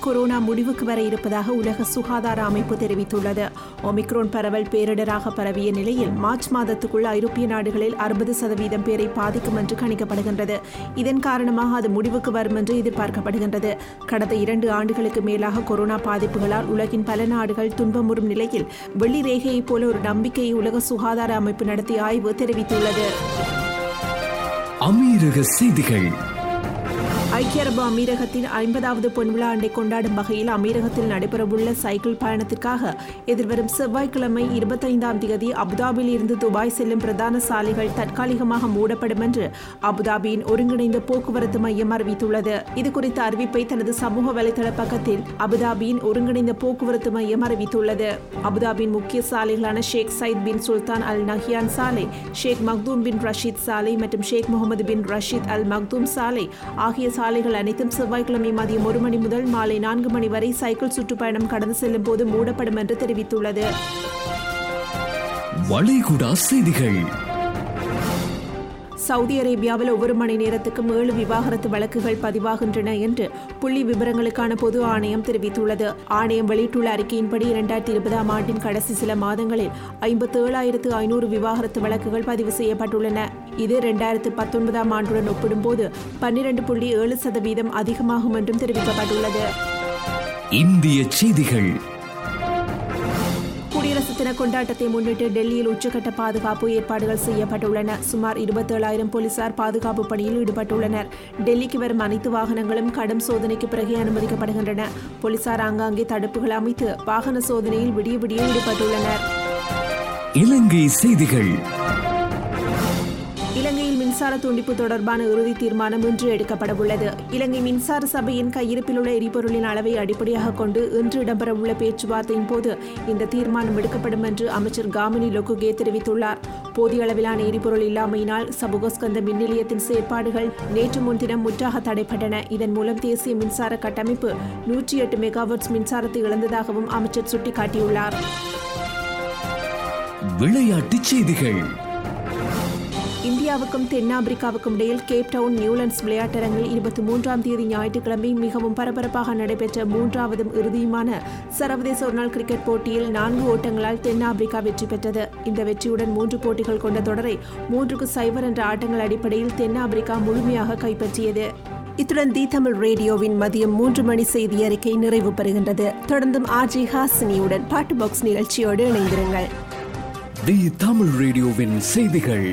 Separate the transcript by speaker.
Speaker 1: Corona முடிவுக்கு வர இருப்பதாக உலக சுகாதார அமைப்பு தெரிவித்துள்ளது. ஒமிக்ரோன் பரவல் பேரிடராக பரவிய நிலையில் மார்ச் மாதத்துக்குள் ஐரோப்பிய நாடுகளில் அறுபது சதவீதம் பேரை பாதிக்கும் என்று கணிக்கப்படுகின்றது. இதன் காரணமாக அது முடிவுக்கு வரும் என்று எதிர்பார்க்கப்படுகின்றது. கடந்த இரண்டு ஆண்டுகளுக்கு மேலாக கொரோனா பாதிப்புகளால் உலகின் பல நாடுகள் துன்பமுறும் நிலையில் வெள்ளி ரேகையைப் போல ஒரு நம்பிக்கையை உலக சுகாதார அமைப்பு நடத்திய ஆய்வு தெரிவித்துள்ளது.
Speaker 2: அமீரக செய்திகள்.
Speaker 1: ஐக்கிய அரபு அமீரகத்தின் ஐம்பதாவது பொன்விழா ஆண்டை கொண்டாடும் வகையில் அமீரகத்தில் நடைபெறவுள்ள சைக்கிள் பயணத்திற்காக எதிர்வரும் செவ்வாய்க்கிழமை இருபத்தைந்தாம் தேதி அபுதாபியில் இருந்து துபாய் செல்லும் பிரதான சாலைகள் தற்காலிகமாக மூடப்படும் என்று அபுதாபியின் ஒருங்கிணைந்த போக்குவரத்து மையம் அறிவித்துள்ளது. இதுகுறித்த அறிவிப்பை தனது சமூக வலைதள பக்கத்தில் அபுதாபியின் ஒருங்கிணைந்த போக்குவரத்து மையம் அறிவித்துள்ளது. அபுதாபியின் முக்கிய சாலைகளான ஷேக் சயித் பின் சுல்தான் அல் நஹியான் சாலை ஷேக் மக்தூம் பின் ரஷீத் சாலை மற்றும் ஷேக் முகமது பின் ரஷீத் அல் மக்தூம் சாலை ஆகிய சாலைகள் அனைத்தும் செவ்வாய்க்கிழமை மதியம் ஒரு மணி முதல் மாலை நான்கு மணி வரை சைக்கிள் சுற்றுப்பயணம் கடந்து செல்லும் போது மூடப்படும் என்று தெரிவித்துள்ளது.
Speaker 2: வளைகுடா செய்திகள்.
Speaker 1: சவுதி அரேபியாவில் ஒவ்வொரு மணி நேரத்துக்கும் ஏழு விவாகரத்து வழக்குகள் பதிவாகின்றன என்று புள்ளி விவரங்களுக்கான பொது ஆணையம் தெரிவித்துள்ளது. ஆணையம் வெளியிட்டுள்ள அறிக்கையின்படி இரண்டாயிரத்தி இருபதாம் ஆண்டின் கடைசி சில மாதங்களில் ஐம்பத்தி ஏழாயிரத்து ஐநூறு விவாகரத்து வழக்குகள் பதிவு செய்யப்பட்டுள்ளன. இது இரண்டாயிரத்து பத்தொன்பதாம் ஆண்டுடன் ஒப்பிடும்போது பன்னிரண்டு புள்ளி ஏழு சதவீதம் அதிகமாகும் என்றும் தெரிவிக்கப்பட்டுள்ளது.
Speaker 2: இந்திய செய்திகள்.
Speaker 1: தின கொண்டாட்டத்தை முன்னிட்டு டெல்லியில் உச்சகட்ட பாதுகாப்பு ஏற்பாடுகள் செய்யப்பட்டுள்ளன. சுமார் இருபத்தேழாயிரம் போலீசார் பாதுகாப்பு பணியில் ஈடுபட்டுள்ளனர். டெல்லிக்கு வரும் அனைத்து வாகனங்களும் கடும் சோதனைக்கு பிறகே அனுமதிக்கப்படுகின்றன. போலீசார் ஆங்காங்கே தடுப்புகள் அமைத்து வாகன சோதனையில் விடிய விடிய ஈடுபட்டுள்ளனர்.
Speaker 2: இலங்கை செய்திகள்.
Speaker 1: இலங்கையில் மின்சார துண்டிப்பு தொடர்பான இறுதி தீர்மானம் இன்று எடுக்கப்படவுள்ளது. இலங்கை மின்சார சபையின் கையிருப்பில் உள்ள எரிபொருளின் அளவை அடிப்படையாக கொண்டு இன்று இடம்பெறவுள்ள பேச்சுவார்த்தையின் போது இந்த தீர்மானம் எடுக்கப்படும் என்று அமைச்சர் காமினி லொக்குகே தெரிவித்துள்ளார். போதிய அளவிலான எரிபொருள் இல்லாமையினால் சபுகஸ்கந்த மின் நிலையத்தின் செயற்பாடுகள் நேற்று முன்தினம் முற்றாக தடைப்பட்டன இதன் மூலம் தேசிய மின்சார கட்டமைப்பு நூற்றி எட்டு மெகாவாட்ஸ் மின்சாரத்தை இழந்ததாகவும் அமைச்சர் சுட்டிக்காட்டியுள்ளார்.
Speaker 2: விளையாட்டுச் செய்திகள்.
Speaker 1: இந்தியாவுக்கும் தென்னாப்பிரிக்காவுக்கும் இடையில் கேப் டவுன் நியூலண்ட்ஸ் விளையாட்டரங்கில் இருபத்தி மூன்றாம் தேதி ஞாயிற்றுக்கிழமை மிகவும் பரபரப்பாக நடைபெற்ற மூன்றாவதும் இறுதியுமான சர்வதேச ஒருநாள் கிரிக்கெட் போட்டியில் நான்கு ஓட்டங்களால் தென்னாப்பிரிக்கா வெற்றி பெற்றது. இந்த வெற்றியுடன் மூன்று போட்டிகள் கொண்ட தொடரை மூன்றுக்கு சைபர் என்ற ஆட்டங்கள் அடிப்படையில் தென்னாப்பிரிக்கா முழுமையாக கைப்பற்றியது. இத்துடன் தி தமிழ் ரேடியோவின் மதியம் மூன்று மணி செய்தி அறிக்கை நிறைவு பெறுகின்றது. தொடர்ந்தும் ஆர்ஜி ஹாசினியுடன் பாட்டு பாக்ஸ் நிகழ்ச்சியோடு இணைந்திருங்கள்.
Speaker 2: தி தமிழ் ரேடியோவின் செய்திகள்.